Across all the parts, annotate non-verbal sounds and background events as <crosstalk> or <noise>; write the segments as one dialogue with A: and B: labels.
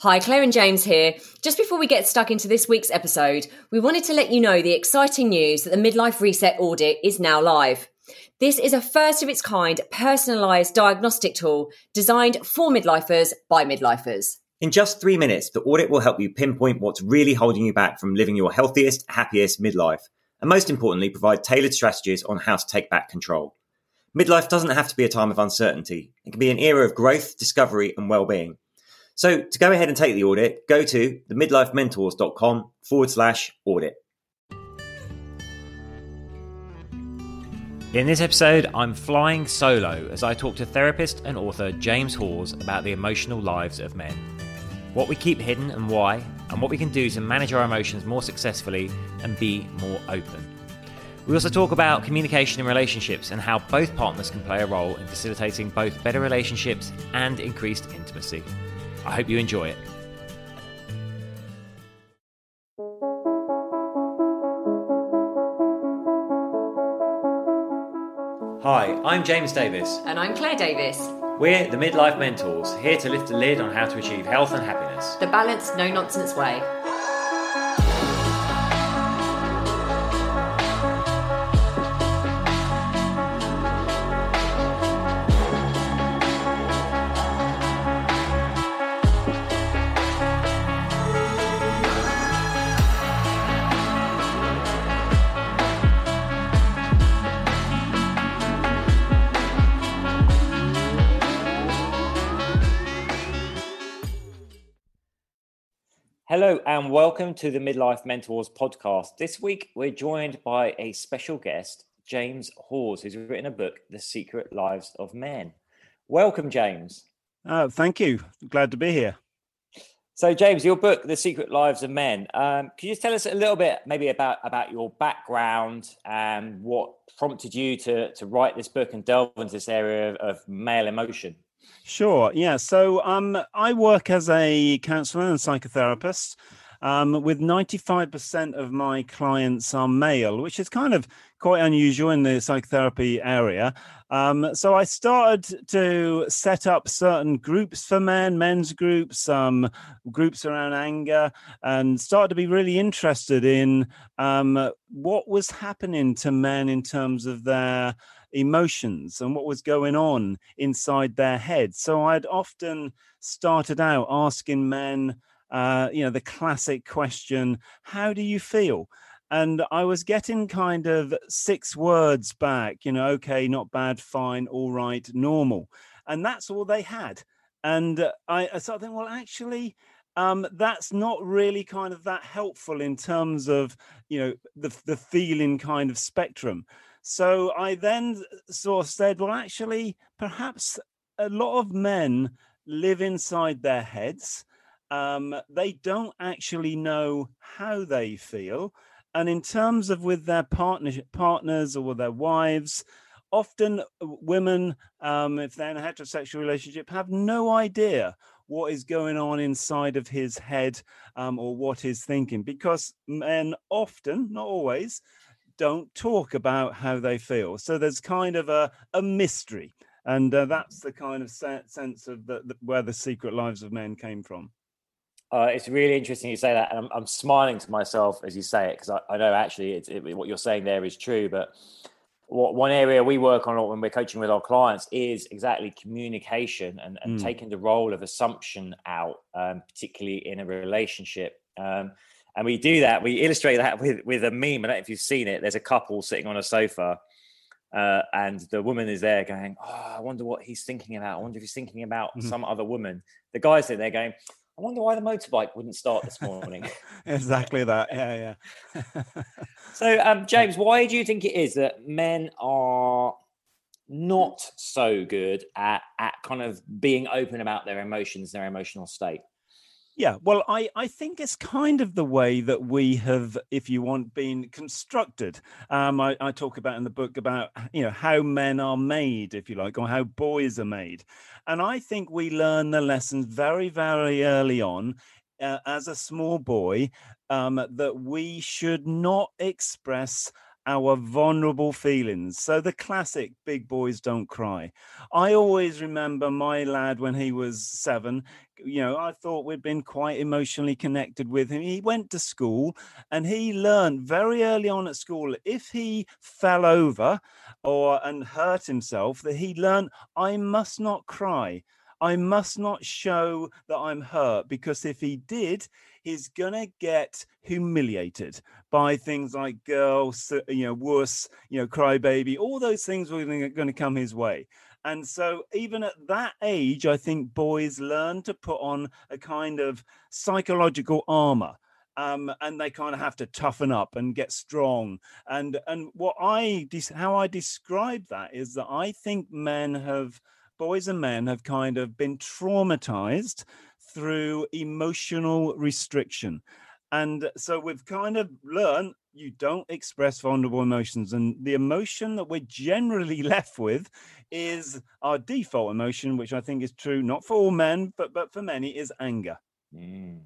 A: Hi, Claire and James here. Just before we get stuck into this week's episode, we wanted to let you know the exciting news that the Midlife Reset audit is now live. This is a first of its kind personalised diagnostic tool designed for midlifers by midlifers.
B: In just three minutes, the audit will help you pinpoint what's really holding you back from living your healthiest, happiest midlife, and most importantly, provide tailored strategies on how to take back control. Midlife doesn't have to be a time of uncertainty. It can be an era of growth, discovery, and well-being. So to go ahead and take the audit, go to themidlifementors.com forward slash audit.
C: In this episode, I'm flying solo as I talk to therapist and author James Hawes about the emotional lives of men. What we keep hidden and why, and what we can do to manage our emotions more successfully and be more open. We also talk about communication in relationships and how both partners can play a role in facilitating both better relationships and increased intimacy. I hope you enjoy it. Hi, I'm James Davis.
A: And I'm Claire Davis.
C: We're the Midlife Mentors, here to lift the lid on how to achieve health and happiness.
A: The balanced, no nonsense way.
C: Hello and welcome to the Midlife Mentors podcast. This week we're joined by a special guest, James Hawes, who's written a book, The Secret Lives of Men. Welcome, James.
D: Uh, thank you. Glad to be here.
C: So, James, your book, The Secret Lives of Men. Um, can you just tell us a little bit, maybe about about your background and what prompted you to to write this book and delve into this area of, of male emotion?
D: Sure. Yeah. So um, I work as a counselor and psychotherapist. Um, with 95% of my clients are male, which is kind of quite unusual in the psychotherapy area. Um, so I started to set up certain groups for men, men's groups, um, groups around anger, and started to be really interested in um, what was happening to men in terms of their emotions and what was going on inside their heads. So I'd often started out asking men, uh, you know, the classic question, How do you feel? And I was getting kind of six words back, you know, okay, not bad, fine, all right, normal. And that's all they had. And uh, I, I started thinking, well, actually, um, that's not really kind of that helpful in terms of you know the the feeling kind of spectrum. So I then sort of said, well, actually, perhaps a lot of men live inside their heads. Um, they don't actually know how they feel. And in terms of with their partners or with their wives, often women, um, if they're in a heterosexual relationship, have no idea what is going on inside of his head um, or what he's thinking because men often, not always, don't talk about how they feel. So there's kind of a, a mystery. And uh, that's the kind of sense of the, the, where the secret lives of men came from.
C: Uh, it's really interesting you say that, and I'm, I'm, smiling to myself as you say it because I, I, know actually it, what you're saying there is true. But what, one area we work on when we're coaching with our clients is exactly communication and, and mm. taking the role of assumption out, um, particularly in a relationship. Um, and we do that. We illustrate that with with a meme. I don't know if you've seen it. There's a couple sitting on a sofa, uh, and the woman is there going, "Oh, I wonder what he's thinking about. I wonder if he's thinking about mm-hmm. some other woman." The guy's sitting there going, "I wonder why the motorbike wouldn't start this morning." <laughs>
D: exactly that. Yeah,
C: yeah. <laughs> so, um, James, why do you think it is that men are not so good at at kind of being open about their emotions, their emotional state?
D: Yeah, well, I, I think it's kind of the way that we have, if you want, been constructed. Um, I, I talk about in the book about, you know, how men are made, if you like, or how boys are made. And I think we learn the lessons very, very early on uh, as a small boy um, that we should not express our vulnerable feelings. So the classic big boys don't cry. I always remember my lad when he was seven. You know, I thought we'd been quite emotionally connected with him. He went to school and he learned very early on at school if he fell over or and hurt himself, that he learned I must not cry. I must not show that I'm hurt because if he did, he's gonna get humiliated by things like girls, you know, worse, you know, crybaby, all those things were going to come his way. And so, even at that age, I think boys learn to put on a kind of psychological armor. Um, and they kind of have to toughen up and get strong. And and what I how I describe that is that I think men have boys and men have kind of been traumatized through emotional restriction. And so we've kind of learned you don't express vulnerable emotions. And the emotion that we're generally <laughs> left with is our default emotion, which I think is true not for all men, but but for many is anger. Mm.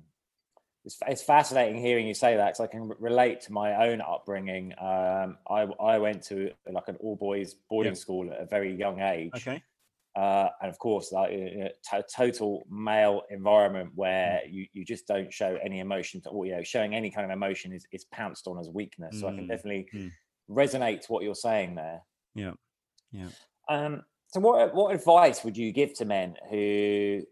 C: It's, it's fascinating hearing you say that because I can relate to my own upbringing. Um, I I went to like an all boys boarding yeah. school at a very young age.
D: Okay.
C: Uh, and of course, like a t- total male environment where mm. you, you just don't show any emotion, to, or you know, showing any kind of emotion is, is pounced on as weakness. Mm. So I can mm, definitely mm. resonate to what you're saying there.
D: Yeah, yeah.
C: Um, so what what advice would you give to men who?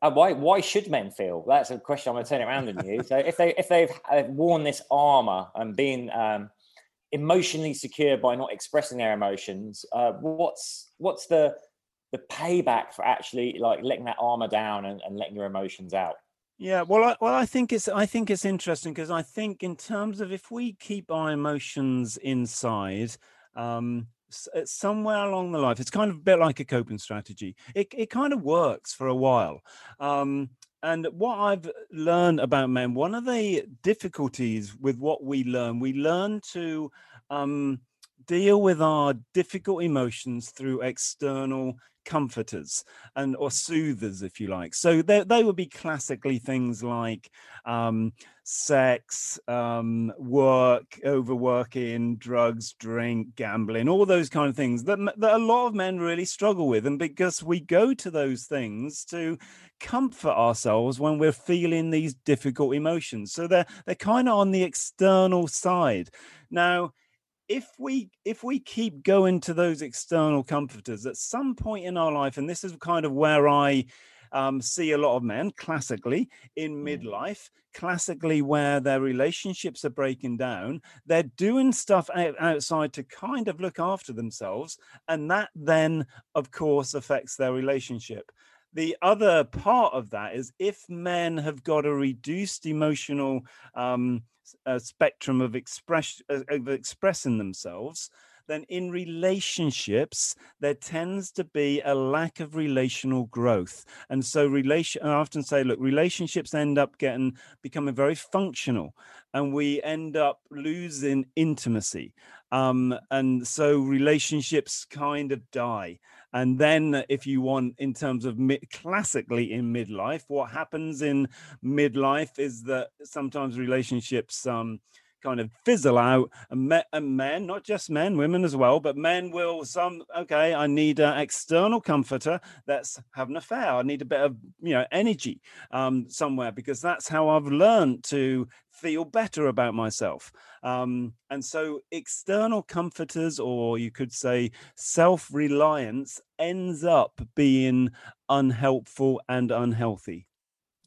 C: Uh, why why should men feel? That's a question I'm going to turn it around on you. so if they if they've uh, worn this armor and been um, emotionally secure by not expressing their emotions, uh, what's what's the the payback for actually like letting that armor down and, and letting your emotions out.
D: Yeah well I, well I think it's I think it's interesting because I think in terms of if we keep our emotions inside um uh, somewhere along the life it's kind of a bit like a coping strategy. It, it kind of works for a while. Um and what I've learned about men, one of the difficulties with what we learn, we learn to um, deal with our difficult emotions through external comforters and or soothers if you like. So they, they would be classically things like um, sex um, work overworking drugs drink gambling all those kind of things that, that a lot of men really struggle with. And because we go to those things to comfort ourselves when we're feeling these difficult emotions. So they're they're kind of on the external side. Now if we if we keep going to those external comforters at some point in our life and this is kind of where i um, see a lot of men classically in mm. midlife classically where their relationships are breaking down they're doing stuff outside to kind of look after themselves and that then of course affects their relationship the other part of that is if men have got a reduced emotional um, uh, spectrum of express uh, of expressing themselves then in relationships there tends to be a lack of relational growth. And so relation i often say look relationships end up getting becoming very functional and we end up losing intimacy. Um, and so relationships kind of die and then, if you want, in terms of classically in midlife, what happens in midlife is that sometimes relationships um, kind of fizzle out and, me- and, men not just men women as well but men will some okay i need an external comforter that's having an affair i need a bit of you know energy um, somewhere because that's how i've learned to feel better about myself. Um, and so, external comforters, or you could say self reliance, ends up being unhelpful and unhealthy.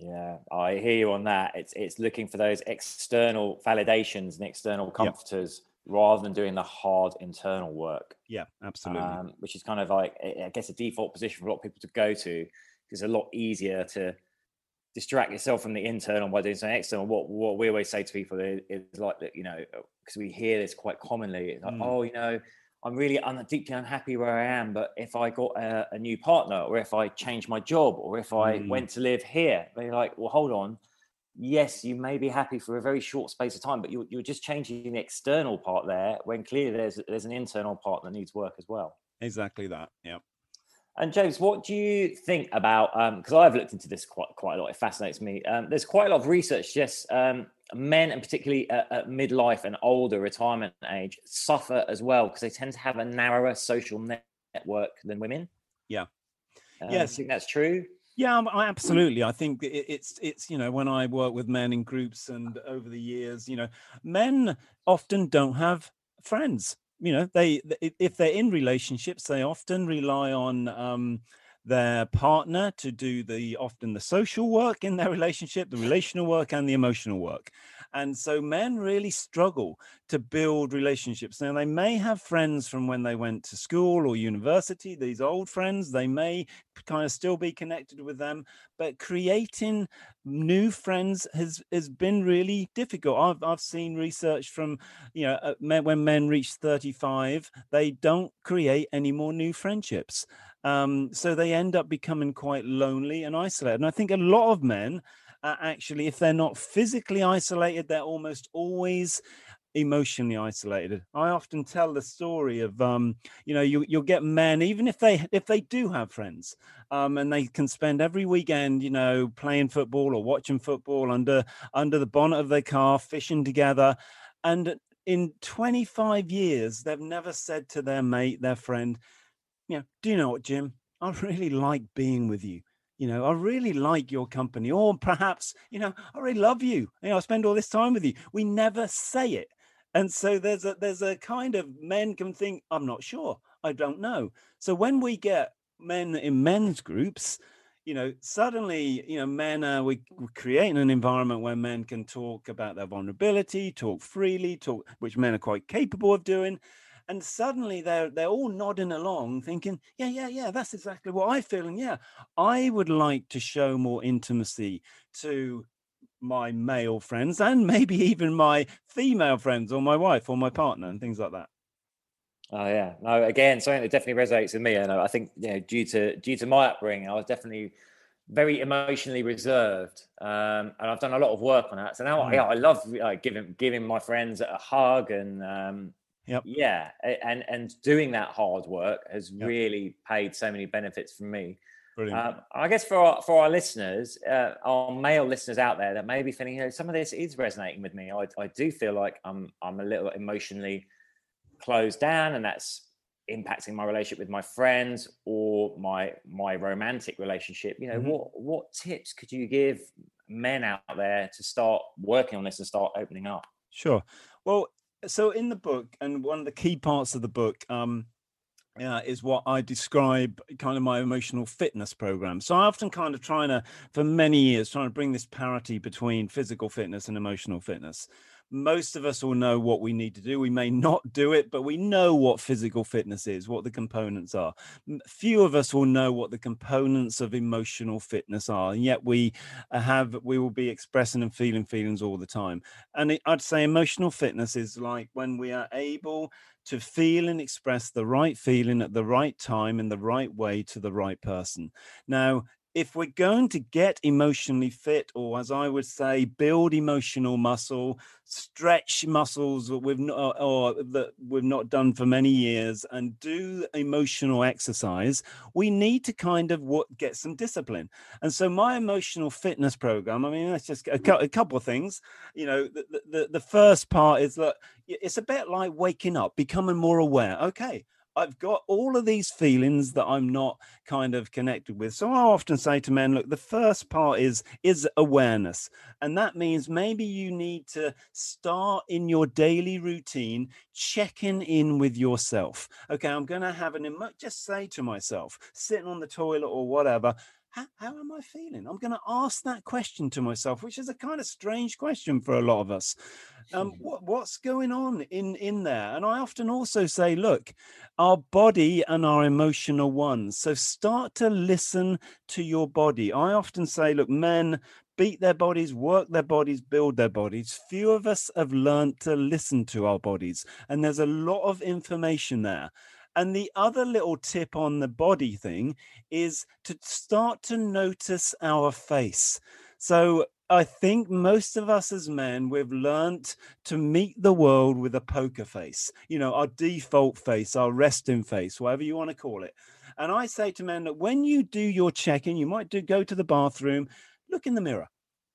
C: Yeah, I hear you on that. It's it's looking for those external validations and external comforters rather than doing the hard internal work.
D: Yeah, absolutely. Um,
C: which is kind of like I guess a default position for a lot of people to go to. Because it's a lot easier to distract yourself from the internal by doing something external. What what we always say to people is, is like that, you know, because we hear this quite commonly. It's like, mm. oh, you know, I'm really deeply unhappy where I am, but if I got a, a, new partner, or if I changed my job, or if I mm. went to live here, they're like, well, hold on. Yes, you may be happy for a very short space of time, but you're, you're just changing the external part there when clearly there's there's an internal part that needs work as well.
D: Exactly that. Yeah.
C: And James, what do you think about? Um because um, I've looked into this quite quite a lot. It fascinates me. Um, there's quite a lot of research. Yes, um, men, and particularly at, at midlife and older retirement age, suffer as well because they tend to have a narrower social network than women.
D: Yeah.
C: Um,
D: Yes.
C: I think that's true.
D: Yeah, um, absolutely. I think it's it's you know when I work with men in groups and over the years, you know, men often don't have friends. You know, they if they're in relationships, they often rely on um, their partner to do the often the social work in their relationship, the relational work, and the emotional work. And so men really struggle to build relationships. Now, they may have friends from when they went to school or university, these old friends, they may kind of still be connected with them, but creating new friends has has been really difficult. I've I've seen research from, you know, uh, when men reach 35, they don't create any more new friendships. Um, so they end up becoming quite lonely and isolated. And I think a lot of men actually, if they're not physically isolated, they're almost always emotionally isolated. I often tell the story of, um, you know, you you'll get men even if they if they do have friends, um, and they can spend every weekend, you know, playing football or watching football under under the bonnet of their car, fishing together, and in 25 years they've never said to their mate, their friend, you know, do you know what, Jim? I really like being with you. You know i really like your company or perhaps you know i really love you. You know i spend all this time with you. We never say it. And so there's a there's a kind of men can think i'm not sure. I don't know. So when we get men in men's groups you know suddenly you know men are we, we're creating an environment where men can talk about their vulnerability talk freely talk which men are quite capable of doing and suddenly they're they're all nodding along thinking yeah yeah yeah that's exactly what i feel and yeah i would like to show more intimacy to my male friends and <laughs> maybe even my female friends or my wife or my partner and things like that
C: Oh yeah, no. Again, something that definitely resonates with me, and I think you know, due to due to my upbringing, I was definitely very emotionally reserved, um, and I've done a lot of work on that. So now,
D: Mm.
C: yeah, I love like, giving giving my friends a hug, and um,
D: Yep.
C: yeah, and and doing that hard work has
D: Yep.
C: really paid so many benefits for me.
D: brilliant
C: Um, I guess for our, for our listeners, uh, our male listeners out there that may be feeling, you know, some of this is resonating with me. I, I do feel like I'm I'm a little emotionally closed down, and that's impacting my relationship with my friends or my my romantic relationship. You know,
D: Mhm.
C: what what tips could you give men out there to start working on this and start opening up?
D: Sure. Well, so in the book, and one of the key parts of the book, um, uh, is what I describe kind of my emotional fitness program. So I often kind of trying to, for many years, trying to bring this parity between physical fitness and emotional fitness. Most of us will know what we need to do. We may not do it, but we know what physical fitness is, what the components are. Few of us will know what the components of emotional fitness are, and yet we uh, have we will be expressing and feeling feelings all the time. And I'd say emotional fitness is like when we are able to feel and express the right feeling at the right time in the right way to the right person. Now, if we're going to get emotionally fit, or as I would say, build emotional muscle, stretch muscles that we've not uh, or that we've not done for many years, and do emotional exercise, we need to kind of what get some discipline. And so, my emotional fitness program, I mean, that's just a, a couple of things. You know, the, the- the first part is that it's a bit like waking up, becoming more aware. Okay, I've got all of these feelings that I'm not kind of connected with. So I often say to men, look, the first part is is awareness. And that means maybe you need to start in your daily routine checking in with yourself. Okay, I'm going to have an emo- just say to myself, sitting on the toilet or whatever, how, how am I feeling? I'm going to ask that question to myself, which is a kind of strange question for a lot of us. Um, what, what's going on in in there? And I often also say, look, our body and our emotional ones. So start to listen to your body. I often say, look, men beat their bodies, work their bodies, build their bodies. Few of us have learned to listen to our bodies, and there's a lot of information there. And the other little tip on the body thing is to start to notice our face. So I think most of us as men, we've learnt to meet the world with a poker face, you know, our default face, our resting face, whatever you want to call it. And I say to men that when you do your check in, you might do go to the bathroom, look in the mirror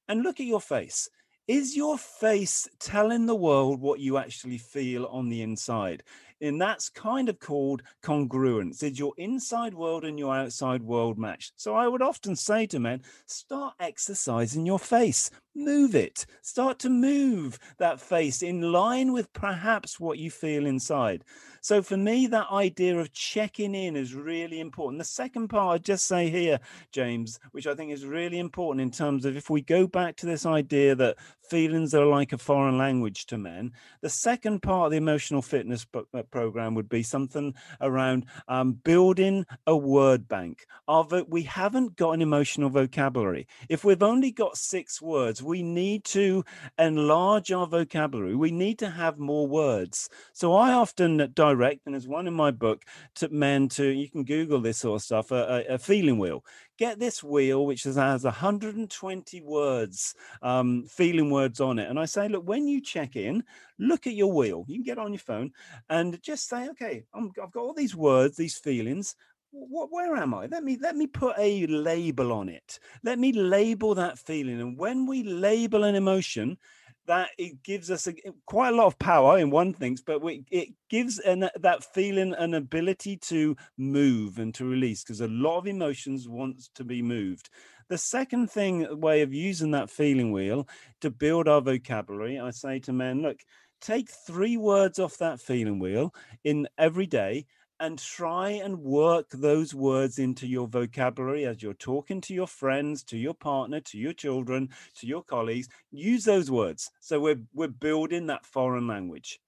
D: and look at your face. is your face telling the world what you actually feel on the inside? And that's kind of called congruence. Is your inside world and your outside world matched? So I would often say to men, start exercising your face move it. Start to move that face in line with perhaps what you feel inside. So for me, that idea of checking in is really important. The second part I just say here, James, which I think is really important in terms of if we go back to this idea that feelings are like a foreign language to men, the second part of the emotional fitness uh, program would be something around um, building a word bank. Of it, we haven't got an emotional vocabulary. If we've only got six words, we need to enlarge our vocabulary. We need to have more words. So I often direct, and there's one in my book, to men to, you can Google this sort of stuff, a, a feeling wheel. Get this wheel, which has 120 words, um, feeling words on it. And I say, look, when you check in, look at your wheel. You can get on your phone and just say, okay, i I've got all these words, these feelings what, where am I? Let me let me put a label on it. Let me label that feeling. And when we label an emotion, that it gives us a, quite a lot of power in one thing, but we, it gives an, uh, that feeling an ability to move and to release because a lot of emotions wants to be moved. The second thing uh, way of using that feeling wheel to build our vocabulary, I say to men, look, take three words off that feeling wheel in every day and try and work those words into your vocabulary as you're talking to your friends, to your partner, to your children, to your colleagues. Use those words. So we're we're building that foreign language.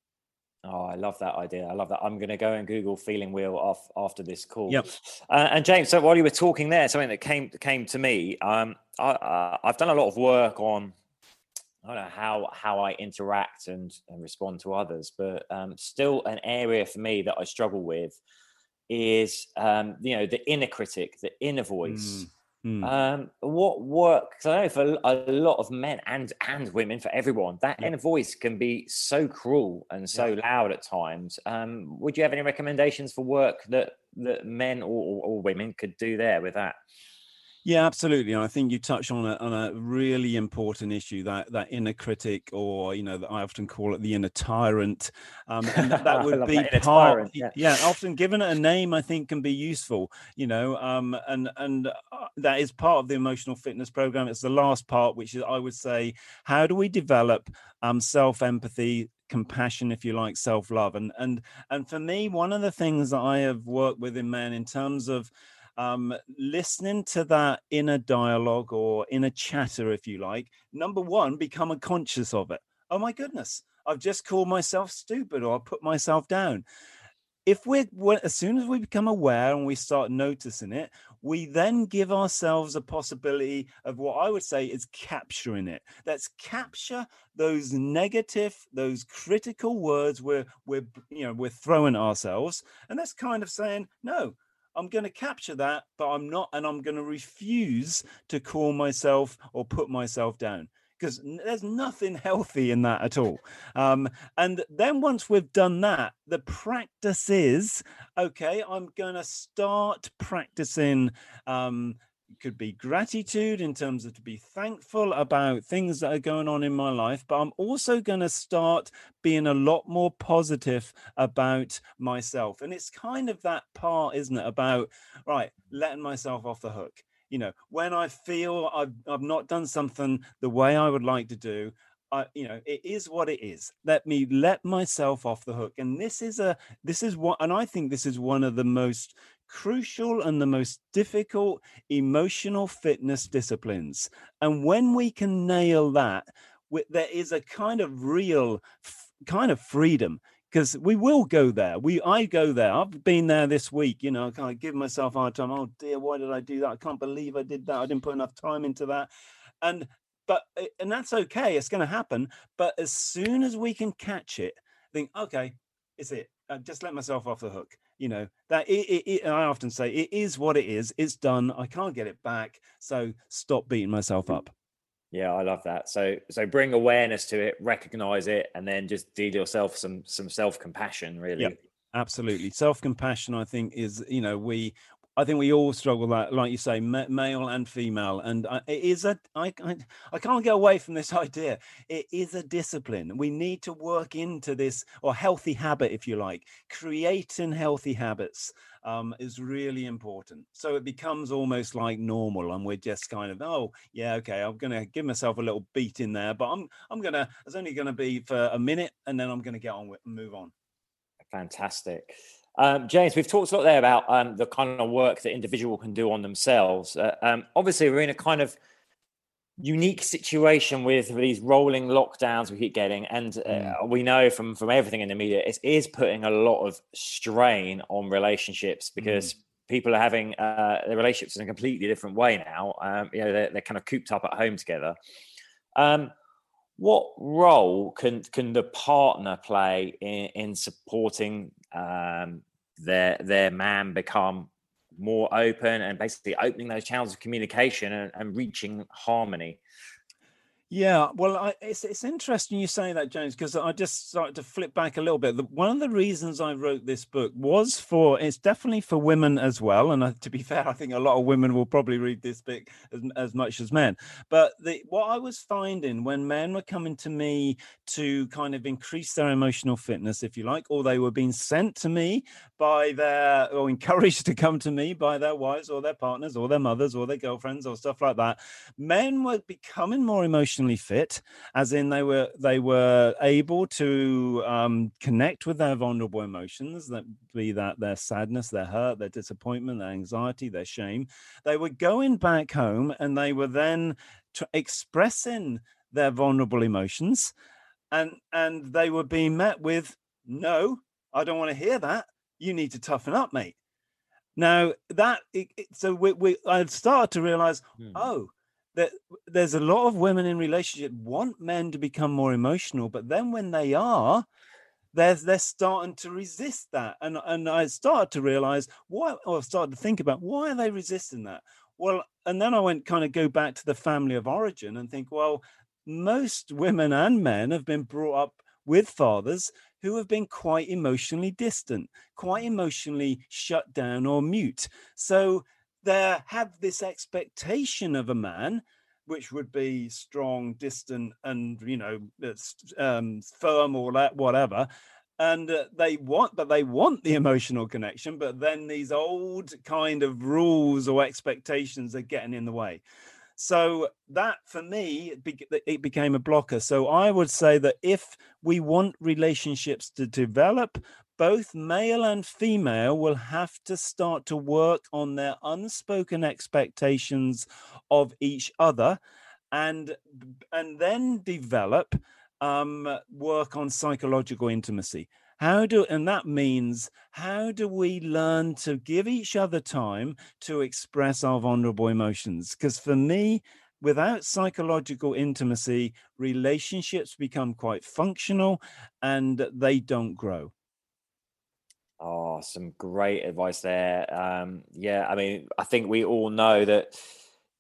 C: Oh, I love that idea. I love that. I'm going to go and Google feeling wheel off after this call.
D: Yep.
C: Uh, and James, so while you were talking there, something that came came to me. Um, I, uh, I've done a lot of work on I don't know how how I interact and, and respond to others, but um, still an area for me that I struggle with is um, you know the inner critic, the inner voice. Mm, mm. Um, what work? Because I know for a lot of men and and women, for everyone, that yeah. inner voice can be so cruel and so yeah. loud at times. Um, would you have any recommendations for work that that men or, or women could do there with that?
D: Yeah, absolutely. And I think you touch on a, on a really important issue that that inner critic, or you know, that I often call it the inner tyrant. Um, and that, that <laughs> would be that part. Tyrant, yeah. yeah. often given it a name, I think can be useful. You know, um, and and uh, that is part of the emotional fitness program. It's the last part, which is I would say, how do we develop um, self empathy, compassion if you like self love and and and for me one of the things that i have worked with in men in terms of um, listening to that inner dialogue or inner chatter, if you like, number one, become conscious of it. Oh my goodness, I've just called myself stupid or I put myself down. If we're, as soon as we become aware and we start noticing it, we then give ourselves a possibility of what I would say is capturing it. Let's capture those negative, those critical words we're, we're, you know, we're throwing ourselves. And that's kind of saying, no, I'm going to capture that, but I'm not, and I'm going to refuse to call myself or put myself down because there's nothing <laughs> healthy in that at all. Um, and then once we've done that, the practice is okay, I'm going to start practicing um, could be gratitude in terms of to be thankful about things that are going on in my life, but I'm also going to start being a lot more positive about myself. And it's kind of that part, isn't it, about right, letting myself off the hook. You know, when I feel I've, I've not done something the way I would like to do, I, you know, it is what it is. Let me let myself off the hook. And this is a, this is what, and I think this is one of the most crucial and the most difficult emotional fitness disciplines. And when we can nail that, there is a kind of real kind of freedom because we will go there. We I go there. I've been there this week. You know, I kind of give myself a hard time. Oh dear, why did I do that? I can't believe I did that. I didn't put enough time into that. And but eh, and that's okay. It's going to happen. But as soon as we can catch it, think, okay, it's it. I just let myself off the hook you know that it, it, it, i often say it is what it is. It's done. I can't get it back. So stop beating myself up.
C: Yeah i love that. So so bring awareness to it recognize it and then just deal yourself some some self-compassion really.
D: absolutely. Self-compassion i think is you know we I think we all struggle that, like you say, male and female, and it is a. I, I I can't get away from this <laughs> idea. It is a discipline. We need to work into this or healthy habit, if you like, creating healthy habits um, is really important. So it becomes almost like normal, and we're just kind of, oh yeah, okay, I'm gonna give myself a little beat in there, but I'm I'm gonna it's only gonna be for a minute, and then I'm gonna get on with move on.
C: Fantastic. Um, James, we've talked a lot there about um, the kind of work that individual can do on themselves. Uh, um, obviously, we're in a kind of unique situation with these rolling lockdowns we keep getting, and uh, mm. we know from from everything in the media, it is putting a lot of strain on relationships because. Mm. People are having uh, their relationships in a completely different way now. Um, you know, they're, they're kind of cooped up at home together. Um, what role can can the partner play in, in supporting um, their their man become more open and basically opening those channels of communication and, and reaching harmony
D: yeah, well, I, it's it's interesting you say that, James, because I just started to flip back a little bit. The, one of the reasons I wrote this book was for it's definitely for women as well. And uh, to be <laughs> fair, I think a lot of women will probably read this book as, as much as men. But the, what I was finding when men were coming to me to kind of increase their emotional fitness, if you like, or they were being sent to me by their or encouraged <laughs> to come to me by their wives or their partners or their mothers or their girlfriends or stuff like that, men were becoming more emotional fit, as in they were they were able to um, connect with their vulnerable emotions, that be that their sadness, their hurt, their disappointment, their anxiety, their shame. They were going back home and they were then t- expressing their vulnerable emotions, and and they were being met with no, I don't want to hear that. You need to toughen up, mate. Now that it, it, so we, we I started to realize, hmm. oh, that there's a lot of women in relationship want men to become more emotional, but then when they are, they're they're starting to resist that. And and I started to realize why or started to think about why are they resisting that? Well, and then I went kind of go back to the family of origin and think, well, most women and men have been brought up with fathers who have been quite emotionally distant, quite emotionally shut down or mute. So they have this expectation of a man which would be strong distant and you know um, firm or whatever. And uh, they want but they want the emotional connection but then these old kind of rules or expectations are getting in the way. So that for me it became a blocker. So i would say that if we want relationships to develop both male and female will have to start to work on their unspoken expectations of each other and and then develop um, work on psychological intimacy. How do and that means how do we learn to give each other time to express our vulnerable emotions? Because for me without psychological intimacy relationships become quite functional and they don't grow
C: Oh, some great advice there. Um, yeah, I mean, I think we all know that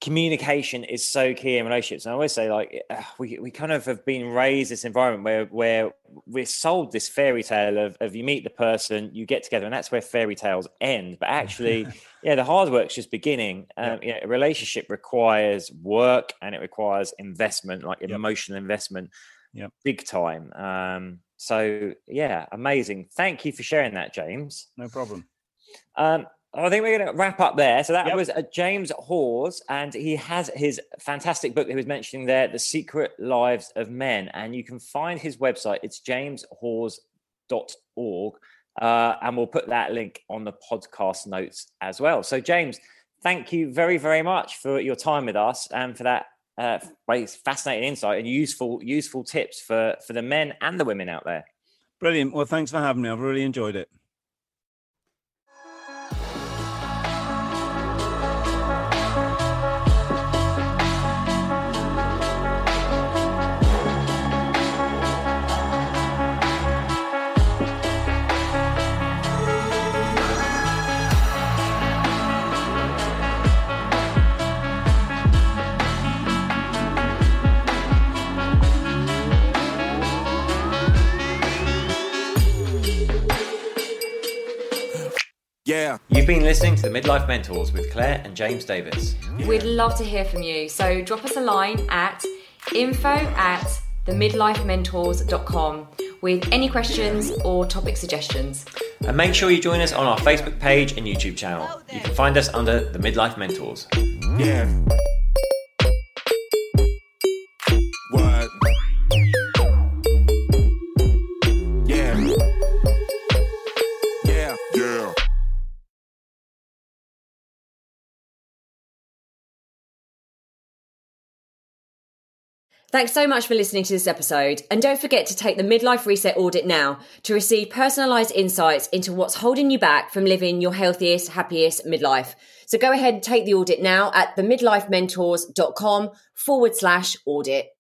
C: communication is so key in relationships. And I always say, like, eh, we, we kind of have been raised this environment where where we're sold this fairy tale of, of you meet the person, you get together, and that's where fairy tales end. But actually, <laughs> yeah, the hard work's just beginning. Um, yeah. a relationship requires work and it requires investment, like yep. emotional investment,
D: yeah,
C: big time. Um, so yeah, amazing. Thank you for sharing that, James.
D: No problem.
C: Um, I think we're going to wrap up there. So that yep. was uh, James Hawes, and he has his fantastic book that he was mentioning there, The Secret Lives of Men. And you can find his website. It's jameshawes.org. Uh, and we'll put that link on the podcast notes as well. So, James, thank you very, very much for your time with us and for that uh, fascinating insight and useful useful tips for for the men and the women out there.
D: Brilliant. Well, thanks for having me. I've really enjoyed it.
C: Been listening to the Midlife Mentors with Claire and James Davis.
A: We'd love to hear from you. So drop us a line at info at themidlifementors.com with any questions or topic suggestions.
C: And make sure you join us on our Facebook page and YouTube channel. You can find us under the Midlife Mentors.
E: Yeah.
A: Thanks so much for listening to this episode. And don't forget to take the Midlife Reset Audit now to receive personalised insights into what's holding you back from living your healthiest, happiest midlife. So go ahead and take the audit now at themidlifementors.com forward slash audit.